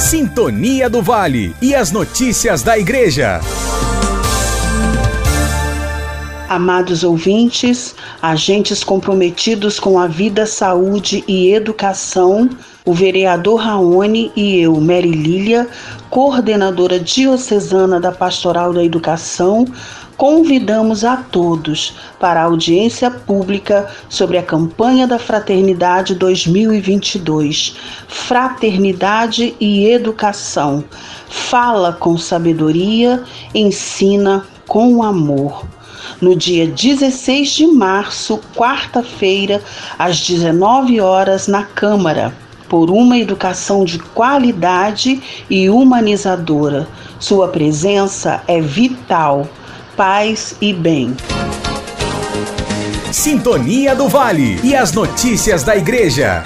Sintonia do Vale e as notícias da Igreja. Amados ouvintes, agentes comprometidos com a vida, saúde e educação, o vereador Raoni e eu, Mary Lília, coordenadora diocesana da Pastoral da Educação, convidamos a todos para a audiência pública sobre a campanha da Fraternidade 2022. Fraternidade e Educação. Fala com sabedoria, ensina com amor. No dia 16 de março, quarta-feira, às 19 horas, na Câmara por uma educação de qualidade e humanizadora. Sua presença é vital paz e bem. Sintonia do Vale e as notícias da Igreja.